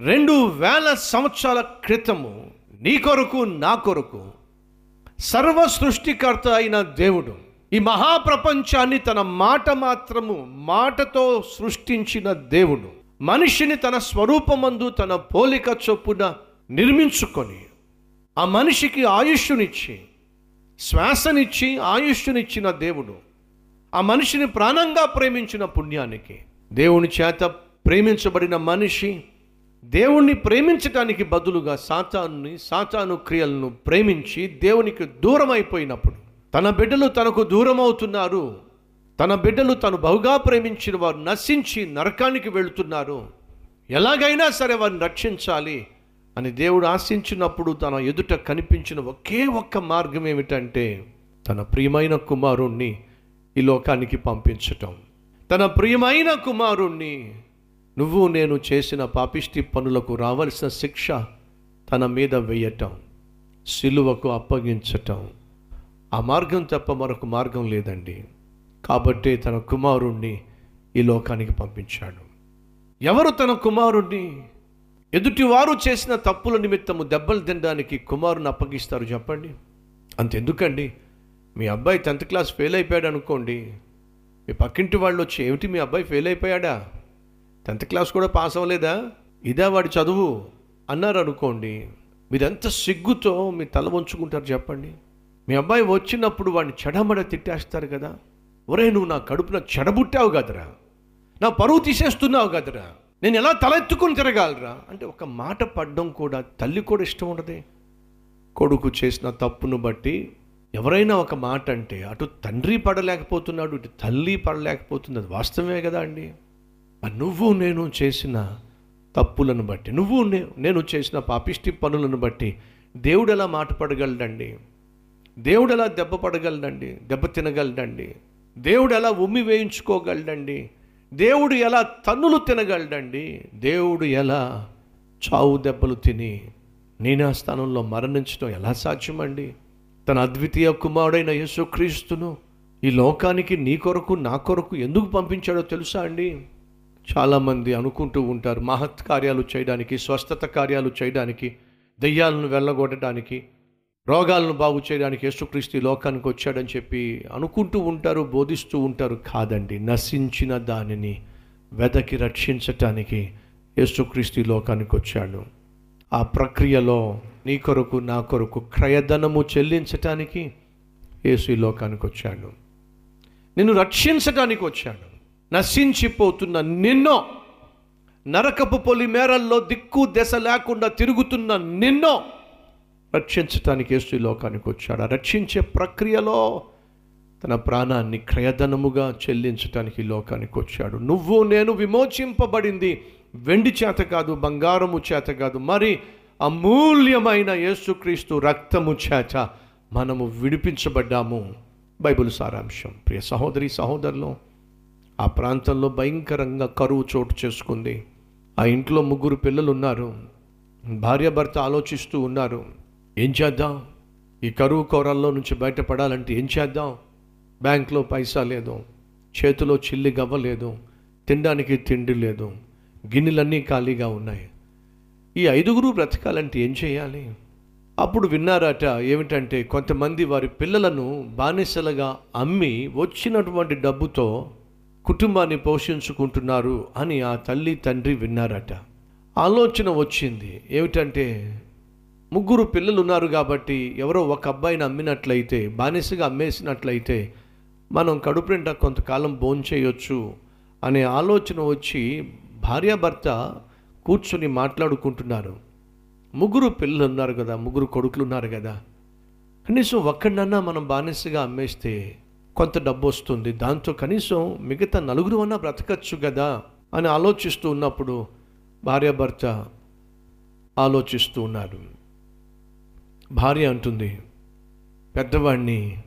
రెండు వేల సంవత్సరాల క్రితము నీ కొరకు నా కొరకు సర్వ సృష్టికర్త అయిన దేవుడు ఈ మహాప్రపంచాన్ని తన మాట మాత్రము మాటతో సృష్టించిన దేవుడు. మనిషిని తన స్వరూపమందు తన పోలిక చొప్పున నిర్మించుకొని ఆ మనిషికి ఆయుష్నిచ్చి శ్వాసనిచ్చి ఆయుష్నిచ్చిన దేవుడు. ఆ మనిషిని ప్రాణంగా ప్రేమించిన పుణ్యానికి దేవుని చేత ప్రేమించబడిన మనిషి దేవుణ్ణి ప్రేమించటానికి బదులుగా సాతాన్ని సాతాను క్రియలను ప్రేమించి దేవునికి దూరం అయిపోయినప్పుడు తన బిడ్డలు తనకు దూరం అవుతున్నారు తన బిడ్డలు తను బహుగా ప్రేమించిన వారు నశించి నరకానికి వెళుతున్నారు. ఎలాగైనా సరే వారిని రక్షించాలి అని దేవుడు ఆశించినప్పుడు తన ఎదుట కనిపించిన ఒకే ఒక్క మార్గం ఏమిటంటే తన ప్రియమైన కుమారుణ్ణి ఈ లోకానికి పంపించటం. తన ప్రియమైన కుమారుణ్ణి నువ్వు నేను చేసిన పాపిష్టి పనులకు రావలసిన శిక్ష తన మీద వేయటం సిలువకు అప్పగించటం. ఆ మార్గం తప్ప మరొక మార్గం లేదండి. కాబట్టి తన కుమారుణ్ణి ఈ లోకానికి పంపించాడు. ఎవరు తన కుమారుణ్ణి? ఎదుటివారు చేసిన తప్పుల నిమిత్తము దెబ్బలు తినడానికి కుమారుని అప్పగిస్తారు చెప్పండి. అంతెందుకండి? మీ అబ్బాయి టెన్త్ క్లాస్ ఫెయిల్ అయిపోయాడు అనుకోండి. మీ పక్కింటి వాళ్ళు వచ్చి ఏమిటి మీ అబ్బాయి ఫెయిల్ అయిపోయాడా? టెన్త్ క్లాస్ కూడా పాస్ అవ్వలేదా? ఇదా వాడి చదువు అన్నారు అనుకోండి మీరెంత సిగ్గుతో మీ తల వంచుకుంటారు చెప్పండి. మీ అబ్బాయి వచ్చినప్పుడు వాడిని చెడమడ తిట్టేస్తారు కదా. ఒరే నువ్వు నా కడుపున చెడబుట్టావు కదరా. నా పరువు తీసేస్తున్నావు కదరా. నేను ఎలా తలెత్తుకుని తిరగాలరా? అంటే ఒక మాట పడ్డం కూడా తల్లి కూడా ఇష్టం ఉండదే. కొడుకు చేసిన తప్పును బట్టి ఎవరైనా ఒక మాట అంటే అటు తండ్రి పడలేకపోతున్నాడు ఇటు తల్లి పడలేకపోతుంది అది వాస్తవమే కదా అండి. నువ్వు నేను చేసిన తప్పులను బట్టి నువ్వు నేను చేసిన పాపిష్టి పనులను బట్టి దేవుడు ఎలా మాటపడగలడండి దేవుడు ఎలా దెబ్బ పడగలడండి? దెబ్బ తినగలడండి? దేవుడు ఎలా ఉమ్మి వేయించుకోగలడండి? దేవుడు ఎలా తన్నులు తినగలడండి? దేవుడు ఎలా చావు దెబ్బలు తిని నేను ఆ స్థానంలో మరణించడం ఎలా సాధ్యమండి? తన అద్వితీయ కుమారుడైన యేసుక్రీస్తును ఈ లోకానికి నీ కొరకు నా కొరకు ఎందుకు పంపించాడో తెలుసా అండి? చాలామంది అనుకుంటూ ఉంటారు మహత్ కార్యాలు చేయడానికి స్వస్థత కార్యాలు చేయడానికి దెయ్యాలను వెళ్ళగొట్టడానికి రోగాలను బాగు చేయడానికి యేసుక్రీస్తు లోకానికి వచ్చాడని చెప్పి అనుకుంటూ ఉంటారు బోధిస్తూ ఉంటారు. కాదండి నశించిన దానిని వెదకి రక్షించటానికి యేసుక్రీస్తు లోకానికి వచ్చాడు. ఆ ప్రక్రియలో నీ కొరకు నా కొరకు క్రయధనము చెల్లించటానికి యేసు ఈ లోకానికి వచ్చాడు. నిన్ను రక్షించటానికి వచ్చాడు. నశించిపోతున్న నిన్నో నరకపు పొలి మేరల్లో దిక్కు దశ లేకుండా తిరుగుతున్న నిన్నో రక్షించటానికి యేసు ఈ లోకానికి వచ్చాడు. ఆ రక్షించే ప్రక్రియలో తన ప్రాణాన్ని క్రయధనముగా చెల్లించటానికి లోకానికి వచ్చాడు. నువ్వు నేను విమోచింపబడింది వెండి చేత కాదు బంగారము చేత కాదు మరి అమూల్యమైన యేసుక్రీస్తు రక్తము చేత మనము విడిపించబడ్డాము. బైబిల్ సారాంశం. ప్రియ సహోదరి సహోదరులు ఆ ప్రాంతంలో భయంకరంగా కరువు చోటు చేసుకుంది. ఆ ఇంట్లో ముగ్గురు పిల్లలు ఉన్నారు భార్యాభర్త ఆలోచిస్తూ ఉన్నారు. ఏం చేద్దాం? ఈ కరువు కోరల్లో నుంచి బయటపడాలంటే ఏం చేద్దాం? బ్యాంక్లో పైసా లేదు. చేతిలో చిల్లి గవ్వ లేదు. తినడానికి తిండి లేదు. గిన్నెలన్నీ ఖాళీగా ఉన్నాయి. ఈ ఐదుగురు బ్రతకాలంటే ఏం చేయాలి? అప్పుడు విన్నారట ఏమిటంటే కొంతమంది వారి పిల్లలను బానిసలుగా అమ్మి వచ్చినటువంటి డబ్బుతో కుటుంబాన్ని పోషించుకుంటున్నారు అని ఆ తల్లి తండ్రి విన్నారట. ఆలోచన వచ్చింది. ఏమిటంటే ముగ్గురు పిల్లలు ఉన్నారు కాబట్టి ఎవరో ఒక అబ్బాయిని అమ్మినట్లయితే బానిసగా అమ్మేసినట్లయితే మనం కడుపు నిండా కొంతకాలం భోంచేయొచ్చు అనే ఆలోచన వచ్చి భార్యాభర్త కూర్చొని మాట్లాడుకుంటున్నారు. ముగ్గురు పిల్లలు ఉన్నారు కదా ముగ్గురు కొడుకులు ఉన్నారు కదా. కనీసం ఒక్కడినన్నా మనం బానిసగా అమ్మేస్తే కొంత డబ్బు వస్తుంది దాంతో కనీసం మిగతా నలుగురు అన్నా బ్రతకచ్చు కదా అని ఆలోచిస్తూ ఉన్నప్పుడు భార్యాభర్త ఆలోచిస్తూ ఉన్నారు. భార్య అంటుంది పెద్దవాడిని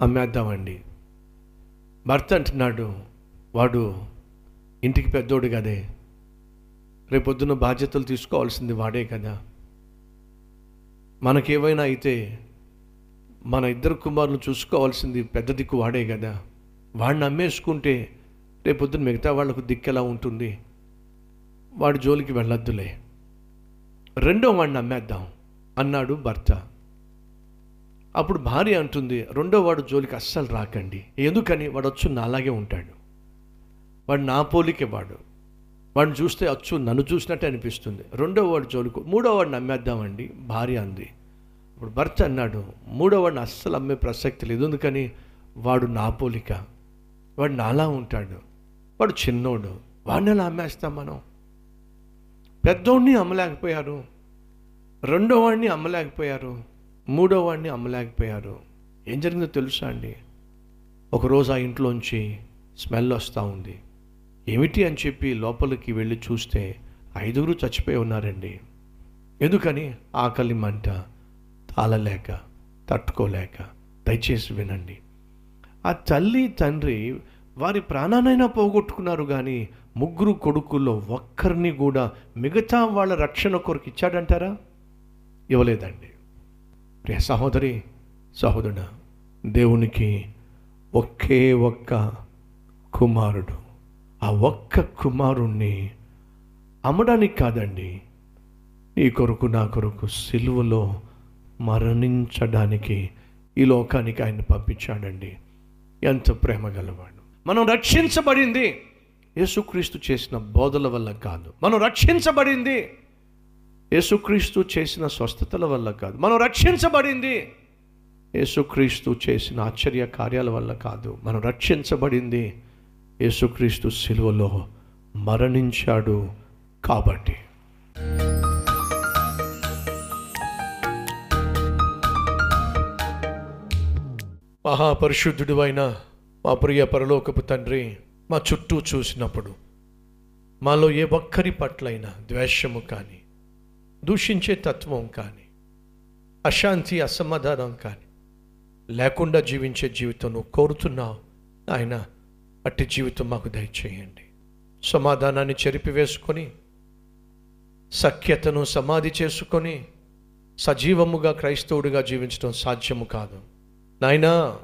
అమ్మేద్దామండి. భర్త అంటున్నాడు వాడు ఇంటికి పెద్దోడు కదే. రేపొద్దున బాధ్యతలు తీసుకోవాల్సింది వాడే కదా. మనకేమైనా అయితే మన ఇద్దరు కుమారులు చూసుకోవాల్సింది పెద్ద దిక్కు వాడే కదా. వాడిని అమ్మేసుకుంటే రేపొద్దున మిగతా వాళ్ళకు దిక్కెలా ఉంటుంది? వాడి జోలికి వెళ్ళొద్దులే. రెండో వాడిని అమ్మేద్దాం అన్నాడు భర్త. అప్పుడు భార్య అంటుంది రెండో వాడు జోలికి అస్సలు రాకండి. ఎందుకని? వాడు వచ్చు నాలాగే ఉంటాడు. వాడు నా పోలికే వాడు. వాడిని చూస్తే అచ్చు నన్ను చూసినట్టే అనిపిస్తుంది. రెండో వాడు జోలికి మూడో వాడిని అమ్మేద్దామండి భార్య అంది. ఇప్పుడు భర్త అన్నాడు మూడో వాడిని అస్సలు అమ్మే ప్రసక్తి లేదు ఎందుకని? వాడు నా పోలిక. వాడు నాలా ఉంటాడు. వాడు చిన్నోడు. వాడిని ఎలా అమ్మేస్తాం మనం? పెద్దోడిని అమ్మలేకపోయారు. రెండో వాడిని అమ్మలేకపోయారు. మూడో వాడిని అమ్మలేకపోయారు. ఏం జరిగిందో తెలుసా అండి? ఒకరోజు ఆ ఇంట్లోంచి స్మెల్ వస్తూ ఉంది. ఏమిటి? అని చెప్పి లోపలికి వెళ్ళి చూస్తే ఐదుగురు చచ్చిపోయి ఉన్నారండి. ఎందుకని? ఆకలి మంట. అలలేక తట్టుకోలేక దయచేసి వినండి. ఆ తల్లి తండ్రి వారి ప్రాణానైనా పోగొట్టుకున్నారు కానీ ముగ్గురు కొడుకుల్లో ఒక్కరిని కూడా మిగతా వాళ్ళ రక్షణ కొరకు ఇచ్చాడంటారా? ఇవ్వలేదండి. ప్రియ సహోదరి సహోదరుడ దేవునికి ఒకే ఒక్క కుమారుడు. ఆ ఒక్క కుమారుణ్ణి అమ్మడానికి కాదండి. నీ కొరకు నా కొరకు సిలువలో మరణించడానికి ఈ లోకానికి ఆయన పంపించాడండి. ఎంత ప్రేమ గలవాడు. మనం రక్షించబడింది యేసుక్రీస్తు చేసిన బోధల వల్ల కాదు. మనం రక్షించబడింది యేసుక్రీస్తు చేసిన స్వస్థతల వల్ల కాదు. మనం రక్షించబడింది యేసుక్రీస్తు చేసిన ఆశ్చర్య కార్యాల వల్ల కాదు. మనం రక్షించబడింది యేసుక్రీస్తు సిలువలో మరణించాడు కాబట్టి. మహాపరిశుద్ధుడు అయిన మా ప్రియ పరలోకపు తండ్రి మా చుట్టూ చూసినప్పుడు మాలో ఏ ఒక్కరి పట్లైనా ద్వేషము కానీ దూషించే తత్వం కానీ అశాంతి అసమాధానం కానీ లేకుండా జీవించే జీవితం నువ్వు కోరుతున్నావు ఆయన అట్టి జీవితం మాకు దయచేయండి. సమాధానాన్ని చెరిపివేసుకొని సఖ్యతను సమాధి చేసుకొని సజీవముగా క్రైస్తవుడిగా జీవించడం సాధ్యము కాదు. నాయనా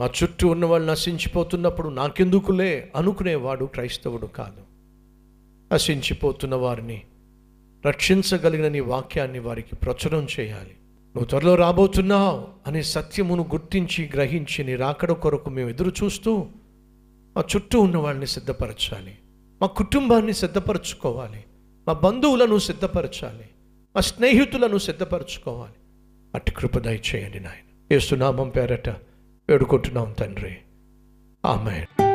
మా చుట్టూ ఉన్నవాళ్ళు నశించిపోతున్నప్పుడు నాకెందుకులే అనుకునేవాడు క్రైస్తవుడు కాదు. నశించిపోతున్న వారిని రక్షించగలిగిన నీ వాక్యాన్ని వారికి ప్రచురం చేయాలి. నువ్వు త్వరలో రాబోతున్నావు అనే సత్యమును గుర్తించి గ్రహించి నీ రాకడ కొరకు మేము ఎదురు చూస్తూ మా చుట్టూ ఉన్న వాళ్ళని సిద్ధపరచాలి. మా కుటుంబాన్ని సిద్ధపరచుకోవాలి. మా బంధువులను సిద్ధపరచాలి. మా స్నేహితులను సిద్ధపరచుకోవాలి. అట్టి కృపదయ చేయండి నాయన. ఏసునామం పేరట వేడుకుంటున్నాం తండ్రి. ఆమె